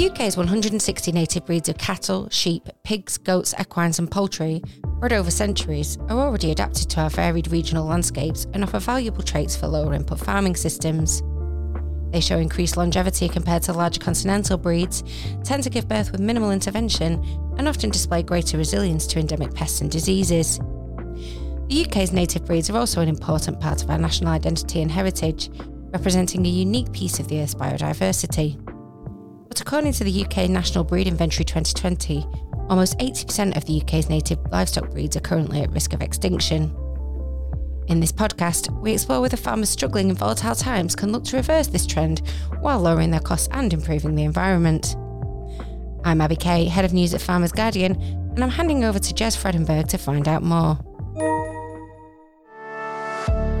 The UK's 160 native breeds of cattle, sheep, pigs, goats, equines, and poultry, bred over centuries, are already adapted to our varied regional landscapes and offer valuable traits for lower input farming systems. They show increased longevity compared to larger continental breeds, tend to give birth with minimal intervention, and often display greater resilience to endemic pests and diseases. The UK's native breeds are also an important part of our national identity and heritage, representing a unique piece of the Earth's biodiversity. But according to the UK National Breed Inventory 2020, almost 80% of the UK's native livestock breeds are currently at risk of extinction. In this podcast, we explore whether farmers struggling in volatile times can look to reverse this trend while lowering their costs and improving the environment. I'm Abi Kay, Head of News at Farmers Guardian, and I'm handing over to Jez Fredenburgh to find out more.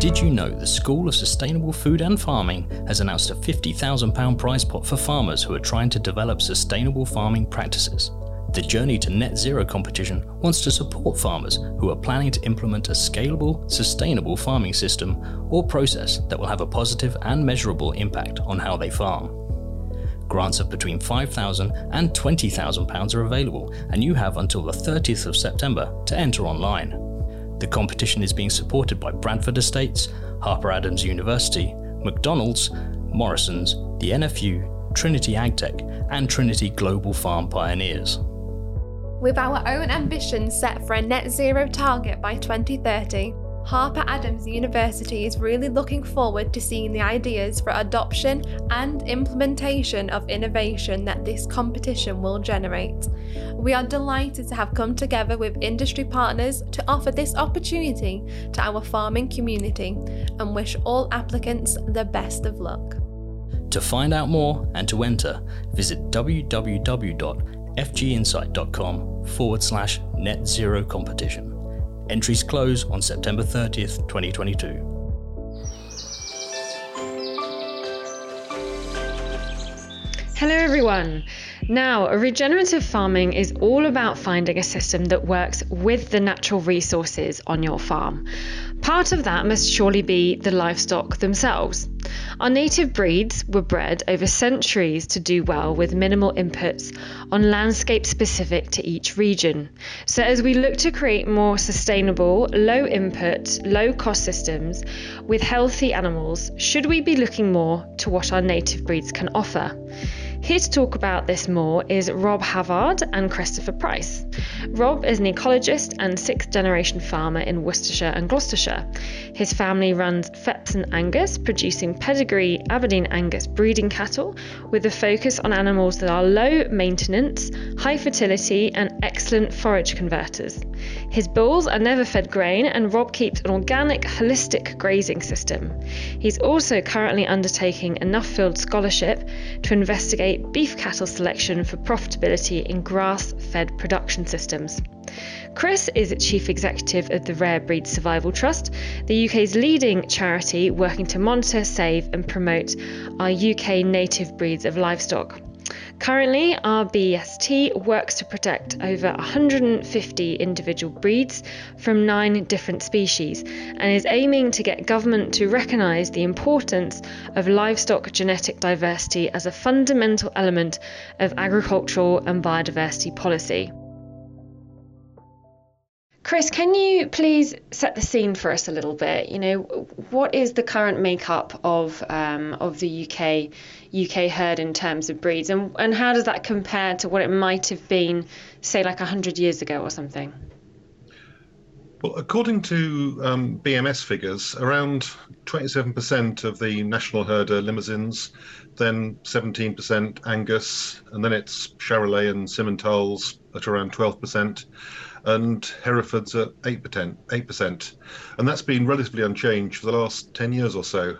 Did you know the School of Sustainable Food and Farming has announced a £50,000 prize pot for farmers who are trying to develop sustainable farming practices? The Journey to Net Zero competition wants to support farmers who are planning to implement a scalable, sustainable farming system or process that will have a positive and measurable impact on how they farm. Grants of between £5,000 and £20,000 are available, and you have until the 30th of September to enter online. The competition is being supported by Bradford Estates, Harper Adams University, McDonald's, Morrison's, the NFU, Trinity AgTech, and Trinity Global Farm Pioneers. With our own ambitions set for a net zero target by 2030, Harper Adams University is really looking forward to seeing the ideas for adoption and implementation of innovation that this competition will generate. We are delighted to have come together with industry partners to offer this opportunity to our farming community and wish all applicants the best of luck. To find out more and to enter, visit www.fginsight.com forward slash net zero competition. Entries close on September 30th, 2022. Hello, everyone. Now, regenerative farming is all about finding a system that works with the natural resources on your farm. Part of that must surely be the livestock themselves. Our native breeds were bred over centuries to do well with minimal inputs on landscape specific to each region. So, as we look to create more sustainable, low input, low cost systems with healthy animals, should we be looking more to what our native breeds can offer? Here to talk about this more is Rob Havard and Christopher Price. Rob is an ecologist and sixth generation farmer in Worcestershire and Gloucestershire. His family runs Phepson Angus, producing pedigree Aberdeen Angus breeding cattle with a focus on animals that are low maintenance, high fertility, and excellent forage converters. His bulls are never fed grain, and Rob keeps an organic, holistic grazing system. He's also currently undertaking a Nuffield Scholarship to investigate beef cattle selection for profitability in grass fed production systems. Chris is Chief Executive of the Rare Breed Survival Trust, the UK's leading charity working to monitor, save, and promote our UK native breeds of livestock. Currently, RBST works to protect over 150 individual breeds from nine different species and is aiming to get government to recognise the importance of livestock genetic diversity as a fundamental element of agricultural and biodiversity policy. Chris, can you please set the scene for us a little bit? You know, what is the current makeup of um, of the UK UK herd in terms of breeds, and and how does that compare to what it might have been, say, like hundred years ago or something? Well, according to um, BMS figures, around 27% of the national herd are Limousins, then 17% Angus, and then it's Charolais and Simmentals at around 12% and Herefords at 8%, 8%. And that's been relatively unchanged for the last 10 years or so.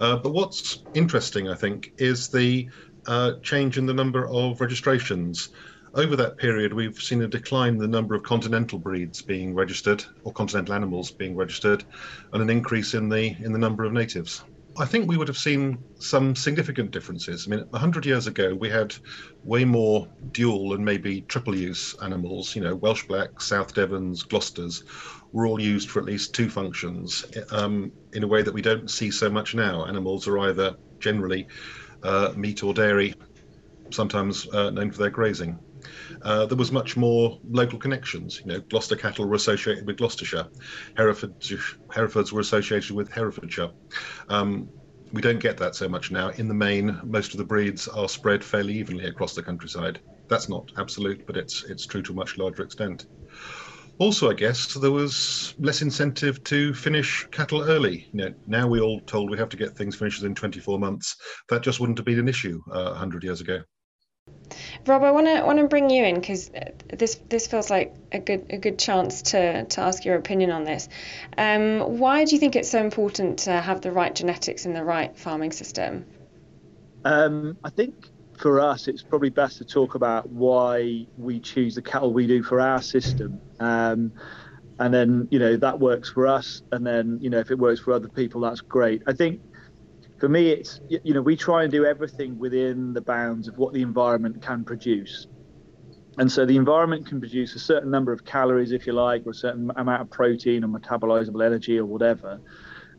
Uh, but what's interesting, I think, is the uh, change in the number of registrations. Over that period, we've seen a decline in the number of continental breeds being registered, or continental animals being registered, and an increase in the in the number of natives. I think we would have seen some significant differences. I mean, 100 years ago, we had way more dual and maybe triple use animals. You know, Welsh Black, South Devons, Gloucesters were all used for at least two functions um, in a way that we don't see so much now. Animals are either generally uh, meat or dairy. sometimes uh, known for their grazing. Uh, there was much more local connections. You know, Gloucester cattle were associated with Gloucestershire, Herefords, Herefords were associated with Herefordshire. Um, we don't get that so much now. In the main, most of the breeds are spread fairly evenly across the countryside. That's not absolute, but it's it's true to a much larger extent. Also, I guess there was less incentive to finish cattle early. You know, now we're all told we have to get things finished in 24 months. That just wouldn't have been an issue uh, 100 years ago. Rob, I want to want to bring you in because this this feels like a good a good chance to to ask your opinion on this. Um, why do you think it's so important to have the right genetics in the right farming system? Um, I think for us, it's probably best to talk about why we choose the cattle we do for our system. Um, and then, you know, that works for us. And then, you know, if it works for other people, that's great. I think for me, it's, you know, we try and do everything within the bounds of what the environment can produce. And so the environment can produce a certain number of calories, if you like, or a certain amount of protein or metabolizable energy or whatever.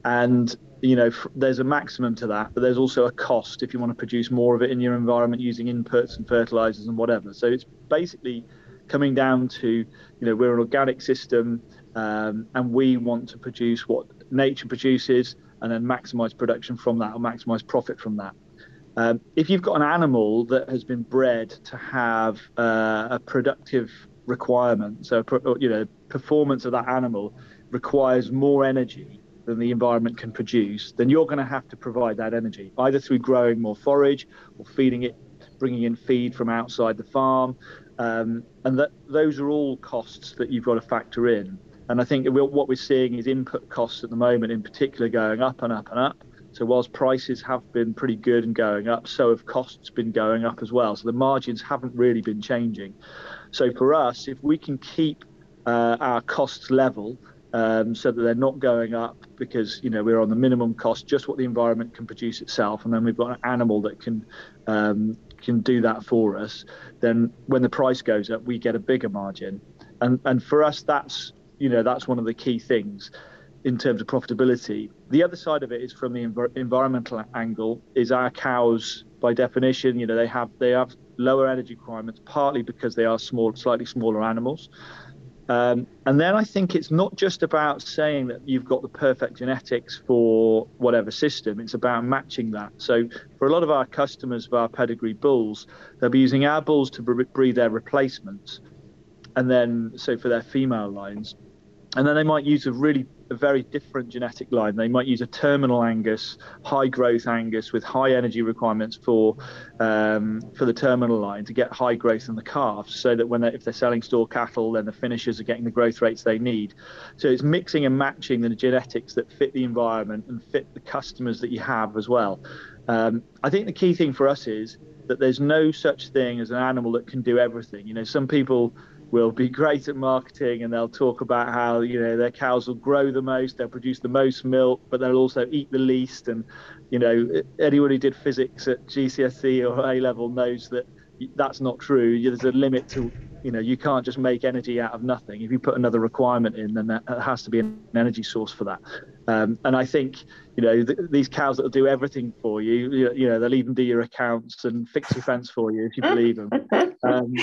And you know, there's a maximum to that, but there's also a cost if you want to produce more of it in your environment using inputs and fertilizers and whatever. So it's basically coming down to, you know, we're an organic system um, and we want to produce what nature produces and then maximize production from that or maximize profit from that. Um, if you've got an animal that has been bred to have uh, a productive requirement, so you know, performance of that animal requires more energy than the environment can produce, then you're going to have to provide that energy either through growing more forage or feeding it, bringing in feed from outside the farm. Um, and that those are all costs that you've got to factor in. And I think what we're seeing is input costs at the moment, in particular, going up and up and up. So whilst prices have been pretty good and going up, so have costs been going up as well. So the margins haven't really been changing. So for us, if we can keep uh, our costs level um, so that they're not going up because you know we're on the minimum cost, just what the environment can produce itself, and then we've got an animal that can um, can do that for us. Then when the price goes up, we get a bigger margin, and and for us that's you know that's one of the key things in terms of profitability. The other side of it is from the env- environmental angle. Is our cows by definition, you know, they have they have lower energy requirements partly because they are small, slightly smaller animals. Um, and then I think it's not just about saying that you've got the perfect genetics for whatever system, it's about matching that. So, for a lot of our customers of our pedigree bulls, they'll be using our bulls to breed their replacements. And then, so for their female lines, and then they might use a really a very different genetic line. They might use a terminal Angus, high growth Angus with high energy requirements for um, for the terminal line to get high growth in the calves, so that when they, if they're selling store cattle, then the finishers are getting the growth rates they need. So it's mixing and matching the genetics that fit the environment and fit the customers that you have as well. Um, I think the key thing for us is that there's no such thing as an animal that can do everything. You know, some people will be great at marketing and they'll talk about how you know their cows will grow the most they'll produce the most milk but they'll also eat the least. And you know anyone who did physics at GCSE or A level knows that that's not true. There's a limit to you know you can't just make energy out of nothing. If you put another requirement in then that has to be an energy source for that. Um, and i think you know th- these cows that will do everything for you, you you know they'll even do your accounts and fix your fence for you if you believe them um,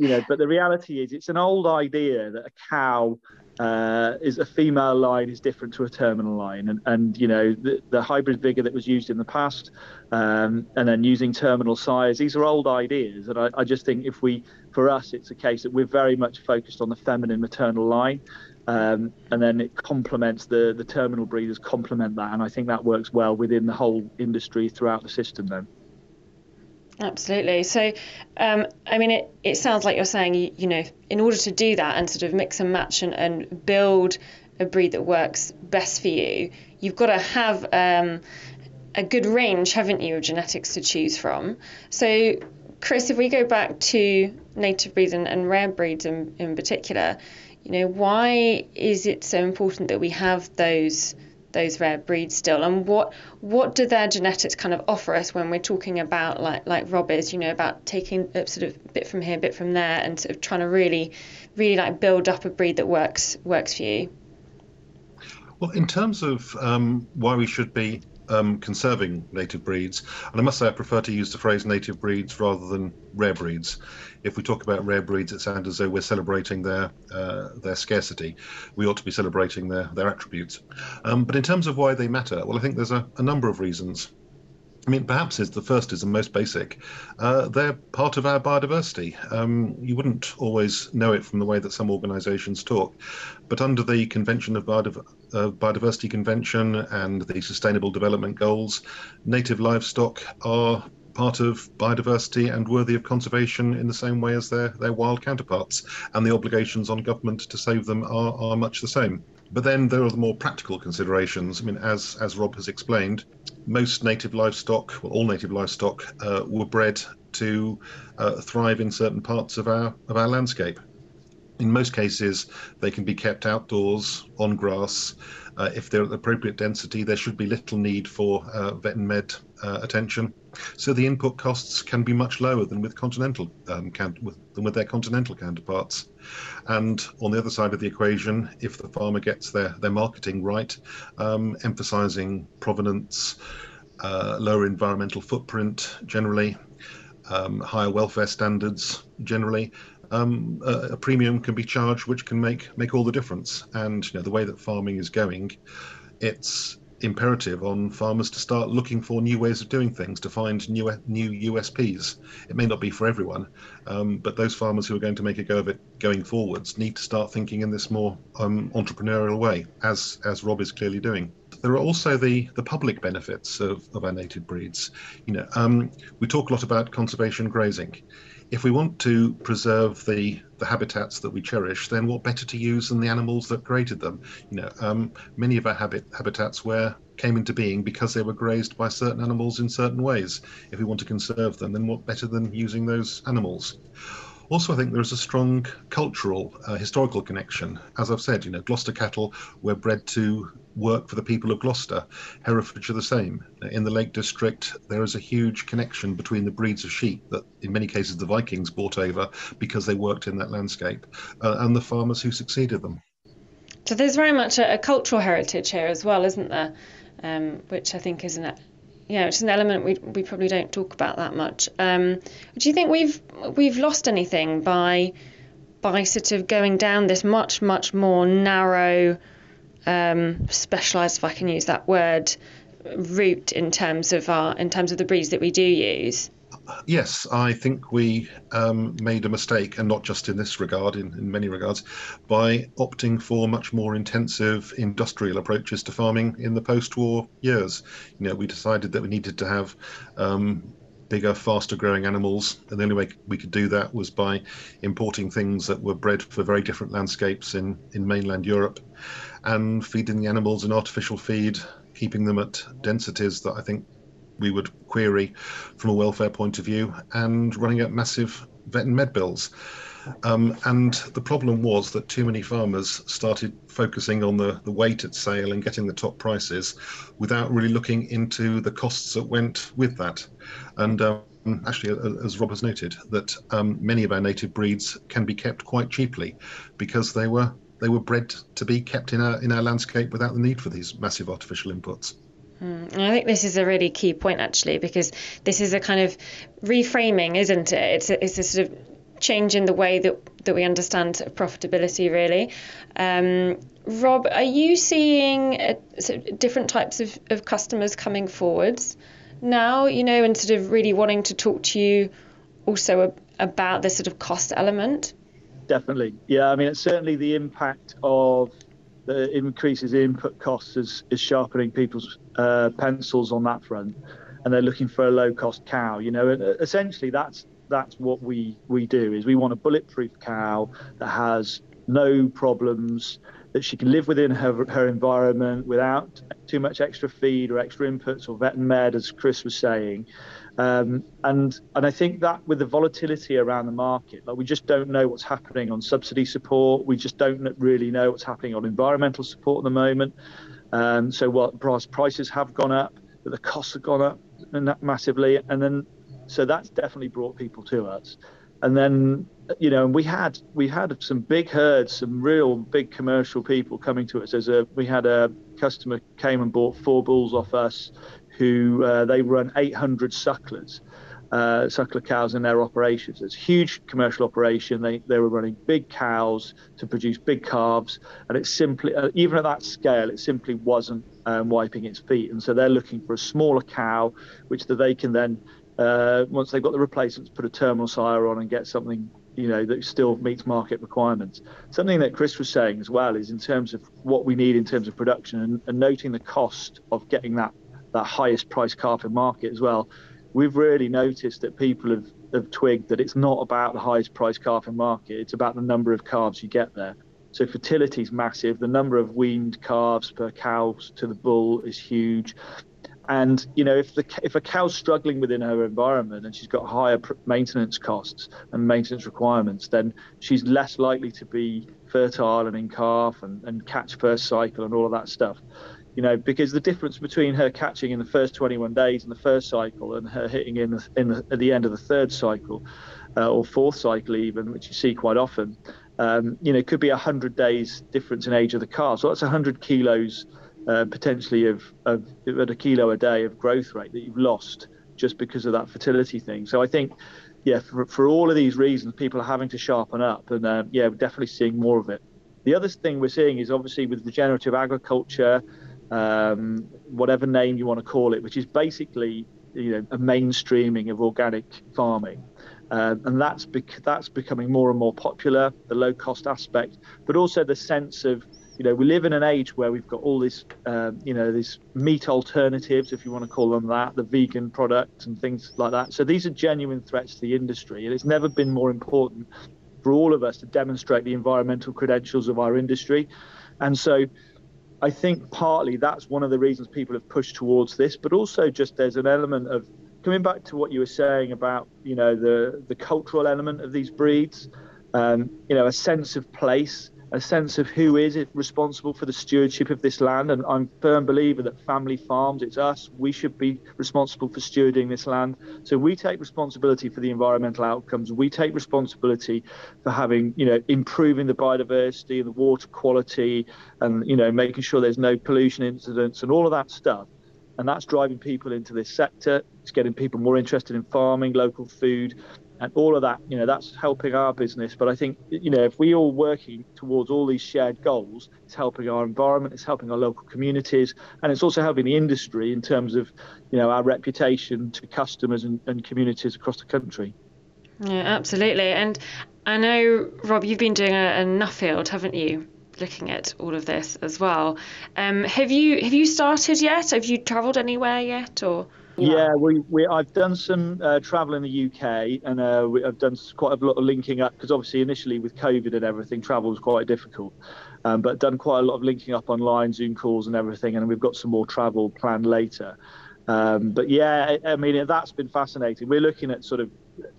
you know but the reality is it's an old idea that a cow uh, is a female line is different to a terminal line, and, and you know the, the hybrid vigor that was used in the past, um, and then using terminal sires. These are old ideas, and I, I, just think if we, for us, it's a case that we're very much focused on the feminine maternal line, um, and then it complements the the terminal breeders complement that, and I think that works well within the whole industry throughout the system. Then. Absolutely. So, um, I mean, it, it sounds like you're saying, you, you know, in order to do that and sort of mix and match and, and build a breed that works best for you, you've got to have um, a good range, haven't you, of genetics to choose from. So, Chris, if we go back to native breeds and, and rare breeds in, in particular, you know, why is it so important that we have those those rare breeds still and what what do their genetics kind of offer us when we're talking about like like Rob is you know about taking a sort of bit from here a bit from there and sort of trying to really really like build up a breed that works works for you? Well in terms of um, why we should be um, conserving native breeds. And I must say, I prefer to use the phrase native breeds rather than rare breeds. If we talk about rare breeds, it sounds as though we're celebrating their uh, their scarcity. We ought to be celebrating their their attributes. Um, but in terms of why they matter, well, I think there's a, a number of reasons. I mean, perhaps is the first is the most basic. Uh, they're part of our biodiversity. Um, you wouldn't always know it from the way that some organisations talk, but under the Convention of Biodiv- uh, Biodiversity Convention and the Sustainable Development Goals, native livestock are part of biodiversity and worthy of conservation in the same way as their, their wild counterparts, and the obligations on government to save them are, are much the same. But then there are the more practical considerations. I mean, as as Rob has explained, most native livestock, well, all native livestock, uh, were bred to uh, thrive in certain parts of our of our landscape. In most cases, they can be kept outdoors on grass. Uh, if they're at the appropriate density, there should be little need for uh, vet and med uh, attention. So the input costs can be much lower than with continental um, can, with, than with their continental counterparts. And on the other side of the equation, if the farmer gets their their marketing right, um, emphasising provenance, uh, lower environmental footprint generally, um, higher welfare standards generally, um, a, a, premium can be charged, which can make make all the difference. And you know the way that farming is going, it's imperative on farmers to start looking for new ways of doing things to find new new USPs. It may not be for everyone, um, but those farmers who are going to make a go of it going forwards need to start thinking in this more um, entrepreneurial way, as as Rob is clearly doing. There are also the the public benefits of, of our native breeds. You know, um, we talk a lot about conservation grazing if we want to preserve the the habitats that we cherish, then what better to use than the animals that created them? You know, um, many of our habit habitats were came into being because they were grazed by certain animals in certain ways. If we want to conserve them, then what better than using those animals? Also, I think there is a strong cultural, uh, historical connection. As I've said, you know, Gloucester cattle were bred to work for the people of Gloucester. Herefordshire the same. In the Lake District, there is a huge connection between the breeds of sheep that, in many cases, the Vikings brought over because they worked in that landscape, uh, and the farmers who succeeded them. So there's very much a, a cultural heritage here as well, isn't there? Um, which I think is an yeah, it's an element we we probably don't talk about that much. Um, do you think we've we've lost anything by by sort of going down this much much more narrow um, specialised, if I can use that word, route in terms of our in terms of the breeds that we do use? Yes, I think we um, made a mistake, and not just in this regard, in, in many regards, by opting for much more intensive industrial approaches to farming in the post-war years. You know, we decided that we needed to have um, bigger, faster growing animals. And the only way we could do that was by importing things that were bred for very different landscapes in, in mainland Europe and feeding the animals an artificial feed, keeping them at densities that I think we would query from a welfare point of view, and running up massive vet and med bills. Um, and the problem was that too many farmers started focusing on the, the weight at sale and getting the top prices without really looking into the costs that went with that. And um, actually, as Rob has noted, that um, many of our native breeds can be kept quite cheaply because they were they were bred to be kept in our in our landscape without the need for these massive artificial inputs. Mm, I think this is a really key point actually because this is a kind of reframing, isn't it? It's a, it's a sort of change in the way that that we understand profitability really. Um, Rob, are you seeing a, sort of different types of, of customers coming forwards now, you know, and sort of really wanting to talk to you also a, about the sort of cost element? Definitely. Yeah, I mean, it's certainly the impact of the increases in input costs is, is sharpening people's uh, pencils on that front, and they're looking for a low cost cow. You know, and uh, essentially that's that's what we we do is we want a bulletproof cow that has no problems that she can live within her, her environment without too much extra feed or extra inputs or vet and med as chris was saying um, and and I think that with the volatility around the market, like we just don't know what's happening on subsidy support. We just don't really know what's happening on environmental support at the moment. Um, so what price prices have gone up, but the costs have gone up massively, and then so that's definitely brought people to us. And then you know, and we had we had some big herds, some real big commercial people coming to us. As a we had a customer came and bought four bulls off us, who uh, they run 800 sucklers. Uh, suckler cows in their operations. It's a huge commercial operation. They, they were running big cows to produce big calves, and it simply, uh, even at that scale, it simply wasn't um, wiping its feet. And so they're looking for a smaller cow, which they can then, uh, once they've got the replacements, put a terminal sire on and get something you know that still meets market requirements. Something that Chris was saying as well is in terms of what we need in terms of production and, and noting the cost of getting that that highest price calf in market as well. We've really noticed that people have, have twigged that it's not about the highest price calf in market, it's about the number of calves you get there. So fertility is massive. The number of weaned calves per cow to the bull is huge. And you know, if the if a cow's struggling within her environment and she's got higher maintenance costs and maintenance requirements, then she's less likely to be fertile and in calf and, and catch first cycle and all of that stuff. You know, because the difference between her catching in the first 21 days in the first cycle and her hitting in the, in the, at the end of the third cycle uh, or fourth cycle even, which you see quite often, um, you know, could be 100 days difference in age of the calf. So that's 100 kilos uh, potentially of, of at a kilo a day of growth rate that you've lost just because of that fertility thing. So I think, yeah, for, for all of these reasons, people are having to sharpen up, and uh, yeah, we're definitely seeing more of it. The other thing we're seeing is obviously with regenerative agriculture, um, whatever name you want to call it, which is basically you know a mainstreaming of organic farming. Uh, and that's bec- that's becoming more and more popular. The low cost aspect, but also the sense of you know, we live in an age where we've got all this um, you know, these meat alternatives, if you want to call them that, the vegan products and things like that. So these are genuine threats to the industry, and it's never been more important for all of us to demonstrate the environmental credentials of our industry. And so I think partly that's one of the reasons people have pushed towards this, but also just there's an element of coming back to what you were saying about, you know, the the cultural element of these breeds, um, you know, a sense of place a sense of who is responsible for the stewardship of this land. And I'm a firm believer that family farms, it's us, we should be responsible for stewarding this land. So we take responsibility for the environmental outcomes. We take responsibility for having, you know, improving the biodiversity, and the water quality, and, you know, making sure there's no pollution incidents and all of that stuff. And that's driving people into this sector. It's getting people more interested in farming, local food, and all of that you know that's helping our business. But i think you know if we all working towards all these shared goals it's helping our environment it's helping our local communities and it's also helping the industry in terms of you know our reputation to customers and, and communities across the country. Yeah absolutely. And i know rob you've been doing a, a nuffield haven't you looking at all of this as well? Um, have you have you started yet? Have you traveled anywhere yet or yeah, we, we I've done some uh, travel in the UK, and uh, we, I've done quite a lot of linking up because obviously initially with COVID and everything, travel was quite difficult. Um, but done quite a lot of linking up online, Zoom calls, and everything, and we've got some more travel planned later. Um, but yeah, I, mean that's been fascinating. We're looking at sort of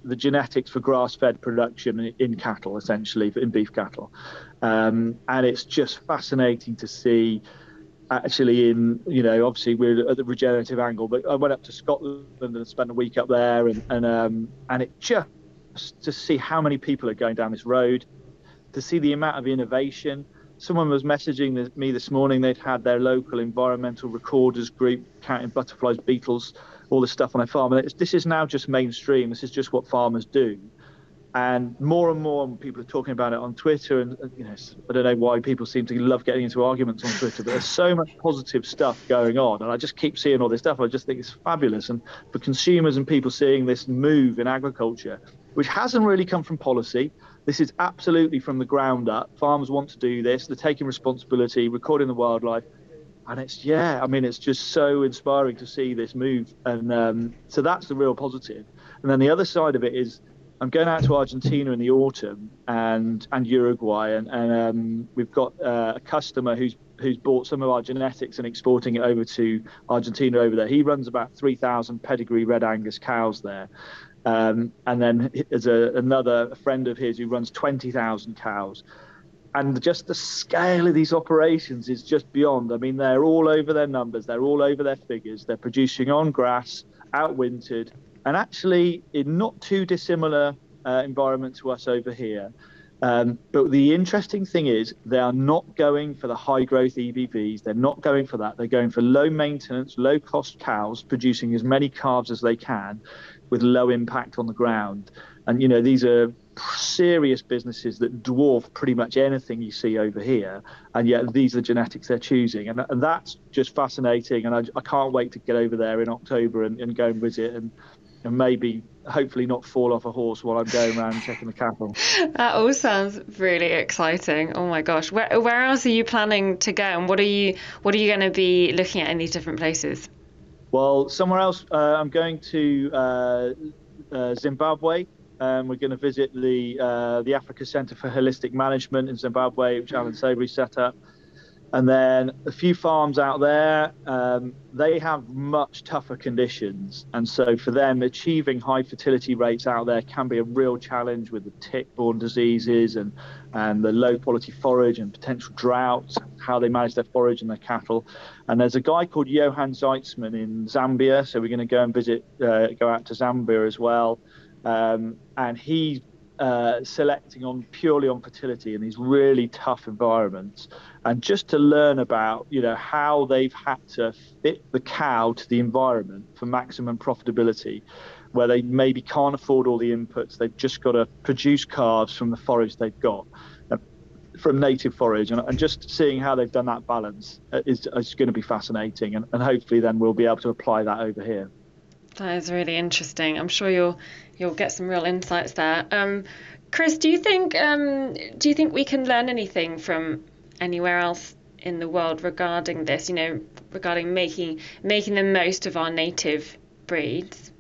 the genetics for grass-fed production in cattle, essentially in beef cattle, um, and it's just fascinating to see actually in you know obviously we're at the regenerative angle but i went up to scotland and spent a week up there and and um and it just to see how many people are going down this road to see the amount of innovation. Someone was messaging me this morning they'd had their local environmental recorders group counting butterflies beetles all this stuff on their farm. And this is now just mainstream. This is just what farmers do and more and more people are talking about it on Twitter. And you know, I don't know why people seem to love getting into arguments on Twitter, but there's so much positive stuff going on, and I just keep seeing all this stuff. I just think it's fabulous, and for consumers and people seeing this move in agriculture, which hasn't really come from policy. This is absolutely from the ground up. Farmers want to do this. They're taking responsibility, recording the wildlife, and it's yeah. I mean, it's just so inspiring to see this move, and um, so that's the real positive. And then the other side of it is I'm going out to Argentina in the autumn and and Uruguay, and, and um, we've got uh, a customer who's who's bought some of our genetics and exporting it over to Argentina over there. He runs about 3,000 pedigree Red Angus cows there. Um, and then there's a, another friend of his who runs 20,000 cows. And just the scale of these operations is just beyond. I mean, they're all over their numbers, they're all over their figures. They're producing on grass, outwintered, and actually in not too dissimilar uh, environment to us over here. Um, but the interesting thing is, they are not going for the high growth EBVs. They're not going for that. They're going for low maintenance, low cost cows, producing as many calves as they can with low impact on the ground. And, you know, these are serious businesses that dwarf pretty much anything you see over here. And yet these are the genetics they're choosing. And, and that's just fascinating. And I, I can't wait to get over there in October and, and go and visit and, and maybe hopefully not fall off a horse while I'm going around checking the cattle. That all sounds really exciting. Oh my gosh, where where else are you planning to go, and what are you what are you going to be looking at in these different places? Well, somewhere else, uh, I'm going to uh, uh, Zimbabwe. Um, we're going to visit the uh, the Africa Centre for Holistic Management in Zimbabwe, which Allan Savory set up. And then a few farms out there, um, they have much tougher conditions. And so for them, achieving high fertility rates out there can be a real challenge with the tick borne diseases and, and the low quality forage and potential droughts, how they manage their forage and their cattle. And there's a guy called Johann Zietsman in Zambia. So we're going to go and visit, uh, go out to Zambia as well. Um, and he uh, selecting on purely on fertility in these really tough environments, and just to learn about you know how they've had to fit the cow to the environment for maximum profitability, where they maybe can't afford all the inputs, they've just got to produce calves from the forage they've got. Uh, from native forage and, and, just seeing how they've done that balance is, is going to be fascinating and, and hopefully then we'll be able to apply that over here. That is really interesting. I'm sure you'll you'll get some real insights there. Um, Chris, do you think um, do you think we can learn anything from anywhere else in the world regarding this? You know, regarding making making the most of our native breeds.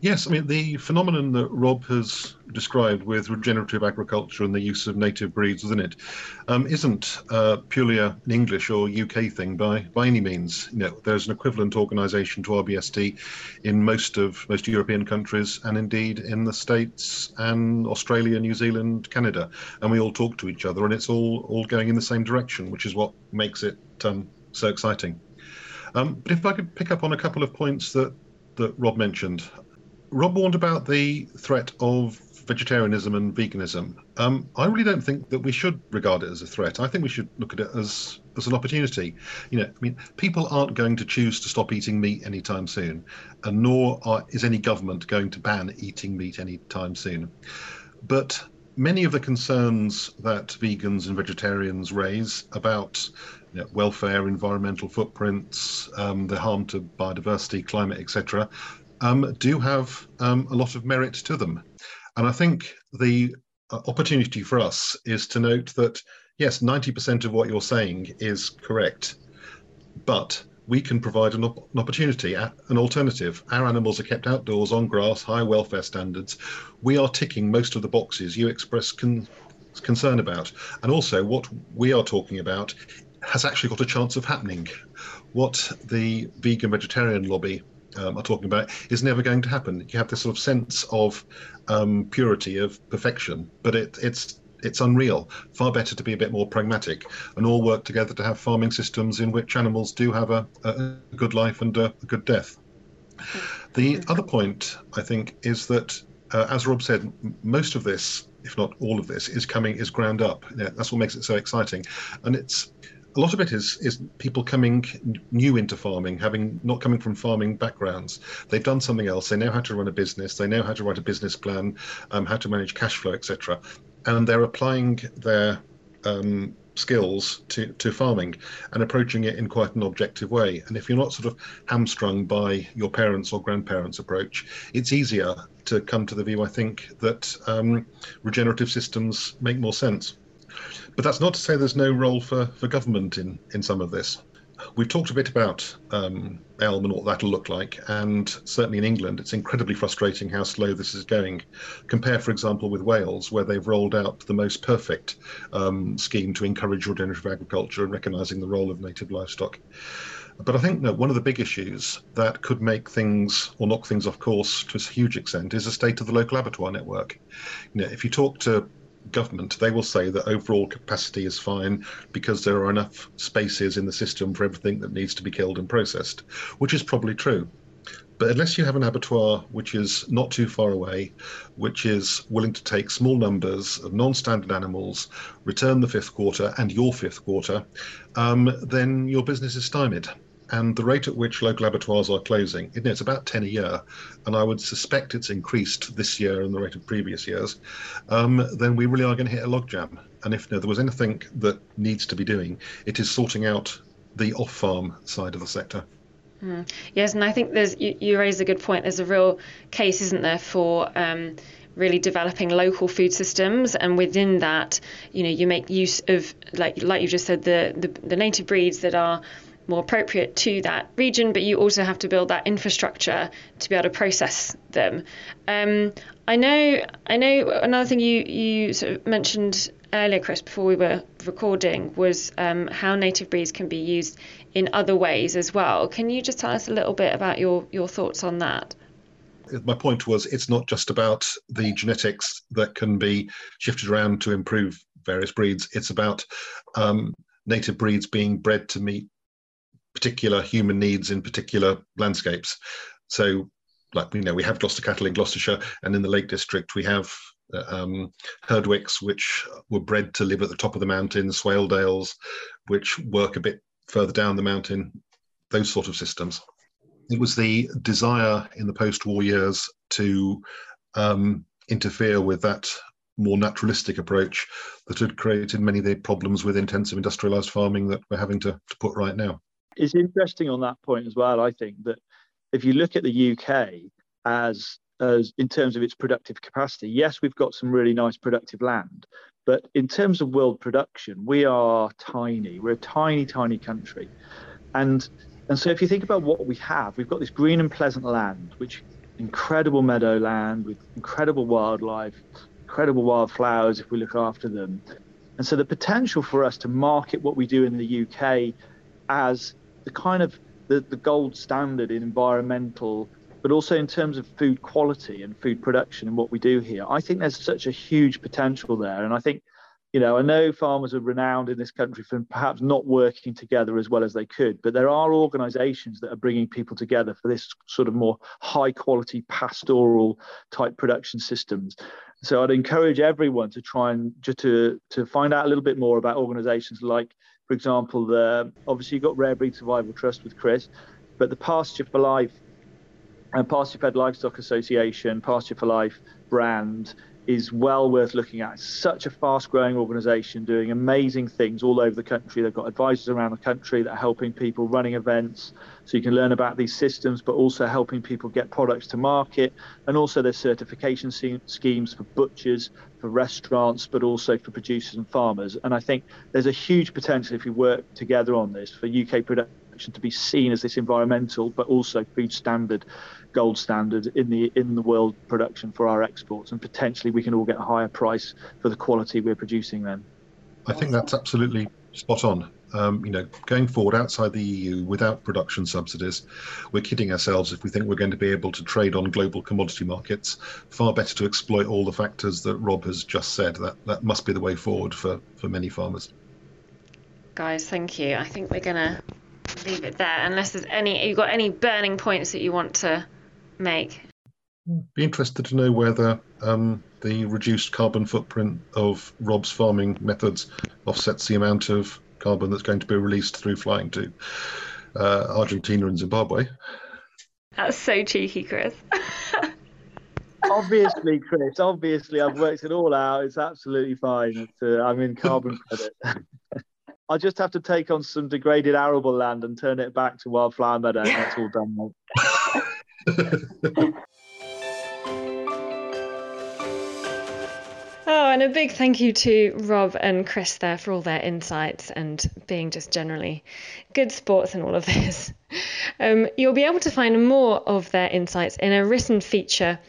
Yes, I mean, the phenomenon that Rob has described with regenerative agriculture and the use of native breeds within it um, not uh, purely an English or UK thing by, by any means. You know, there's an equivalent organisation to RBST in most of most European countries and indeed in the States and Australia, New Zealand, Canada. And we all talk to each other and it's all, all going in the same direction, which is what makes it um, so exciting. Um, but if I could pick up on a couple of points that, that Rob mentioned. Rob warned about the threat of vegetarianism and veganism. Um, I really don't think that we should regard it as a threat. I think we should look at it as as an opportunity. You know, I mean, people aren't going to choose to stop eating meat anytime soon, and nor are, is any government going to ban eating meat anytime soon. But many of the concerns that vegans and vegetarians raise about you know, welfare, environmental footprints, um, the harm to biodiversity, climate, etc., um, do have um, a lot of merit to them. And I think the uh, opportunity for us is to note that, yes, 90% of what you're saying is correct, but we can provide an, op- an, opportunity, an alternative. Our animals are kept outdoors on grass, high welfare standards. We are ticking most of the boxes you express con- concern about. And also, what we are talking about has actually got a chance of happening. What the vegan vegetarian lobby um, are talking about is never going to happen. You have this sort of sense of um, purity, of perfection, but it, it's it's unreal. Far better to be a bit more pragmatic and all work together to have farming systems in which animals do have a, a good life and a, a good death. The other point, I think, is that, uh, as Rob said, most of this, if not all of this, is coming is ground up. Yeah, that's what makes it so exciting, and it's a lot of it is is people coming new into farming, having not coming from farming backgrounds. They've done something else. They know how to run a business. They know how to write a business plan, um, how to manage cash flow, etc. And they're applying their um, skills to, to farming and approaching it in quite an objective way. And if you're not sort of hamstrung by your parents' or grandparents' approach, it's easier to come to the view, I think, that um, regenerative systems make more sense. But that's not to say there's no role for, for government in, in some of this. We've talked a bit about um, ELM and what that'll look like, and certainly in England, it's incredibly frustrating how slow this is going. Compare, for example, with Wales, where they've rolled out the most perfect um, scheme to encourage regenerative agriculture and recognising the role of native livestock. But I think one of the big issues that could make things or knock things off course to a huge extent is the state of the local abattoir network. You know, if you talk to government, they will say that overall capacity is fine because there are enough spaces in the system for everything that needs to be killed and processed, which is probably true. But unless you have an abattoir which is not too far away, which is willing to take small numbers of non standard animals, return the fifth quarter and your fifth quarter, um, then your business is stymied. And the rate at which local abattoirs are closing, you know, it's about 10 a year, and I would suspect it's increased this year and the rate of previous years, um, then we really are going to hit a logjam. And if you know, there was anything that needs to be doing, it is sorting out the off farm side of the sector. Mm. Yes, and I think there's you, you raise a good point. There's a real case, isn't there, for um, really developing local food systems, and within that, you know, you make use of like like you just said, the the, the native breeds that are more appropriate to that region, but you also have to build that infrastructure to be able to process them. Um, I know, I know. Another thing you you sort of mentioned earlier, Chris, before we were recording, was um, how native breeds can be used in other ways as well. Can you just tell us a little bit about your your thoughts on that? My point was, it's not just about the genetics that can be shifted around to improve various breeds. It's about um, native breeds being bred to meet particular human needs in particular landscapes. So, like you know, we have Gloucester cattle in Gloucestershire, and in the Lake District we have um, Herdwicks, which were bred to live at the top of the mountain, Swaledales, which work a bit further down the mountain, those sort of systems. It was the desire in the post war years to um, interfere with that more naturalistic approach that had created many of the problems with intensive industrialized farming that we're having to, to put right now. It's interesting on that point as well, I think, that if you look at the UK as as in terms of its productive capacity. Yes, we've got some really nice productive land, but in terms of world production, we are tiny. We're a tiny, tiny country, and and so if you think about what we have, we've got this green and pleasant land, which incredible meadow land with incredible wildlife, incredible wildflowers if we look after them. And so the potential for us to market what we do in the UK as the kind of the, the gold standard in environmental but also in terms of food quality and food production and what we do here. I think there's such a huge potential there. And I think, you know, I know farmers are renowned in this country for perhaps not working together as well as they could, but there are organizations that are bringing people together for this sort of more high quality pastoral type production systems. So I'd encourage everyone to try and just to, to find out a little bit more about organizations like, for example, the obviously you've got Rare Breed Survival Trust with Chris, but the Pasture for Life and Pasture Fed Livestock Association, Pasture for Life brand is well worth looking at. It's such a fast growing organization doing amazing things all over the country. They've got advisors around the country that are helping people running events so you can learn about these systems, but also helping people get products to market. And also there's certification schemes for butchers, for restaurants, but also for producers and farmers. And I think there's a huge potential if we work together on this for UK production to be seen as this environmental, but also food standard gold standard in the in the world production for our exports, and potentially we can all get a higher price for the quality we're producing then. I think that's absolutely spot on. Um, you know, going forward outside the EU without production subsidies, we're kidding ourselves if we think we're going to be able to trade on global commodity markets. Far better to exploit all the factors that Rob has just said. That that must be the way forward for for many farmers. Guys, thank you. I think we're gonna leave it there unless there's any you got any burning points that you want to make. Be interested to know whether um, the reduced carbon footprint of Rob's farming methods offsets the amount of carbon that's going to be released through flying to uh, Argentina and Zimbabwe. That's so cheeky, Chris. obviously, Chris. Obviously, I've worked it all out. It's absolutely fine. It's, uh, I'm in carbon credit. I just have to take on some degraded arable land and turn it back to wildflower meadow. That's all done. oh, and a big thank you to Rob and Chris there for all their insights and being just generally good sports and all of this. Um, you'll be able to find more of their insights in a written feature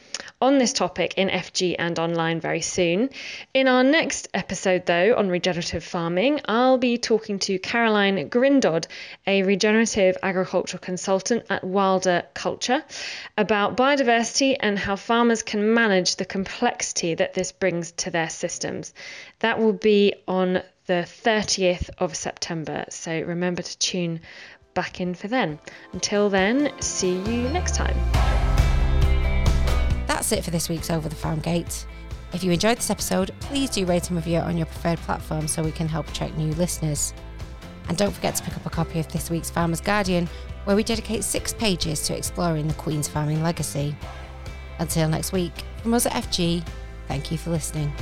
on this topic in FG and online very soon. In our next episode, though, on regenerative farming, I'll be talking to Caroline Grindrod, a regenerative agricultural consultant at Wilder Culture, about biodiversity and how farmers can manage the complexity that this brings to their systems. That will be on the 30th of September, so remember to tune back in for then. Until then, see you next time. That's it for this week's Over the Farm Gate. If you enjoyed this episode, please do rate and review it on your preferred platform so we can help attract new listeners. And don't forget to pick up a copy of this week's Farmer's Guardian, where we dedicate six pages to exploring the Queen's farming legacy. Until next week, from us at FG, thank you for listening.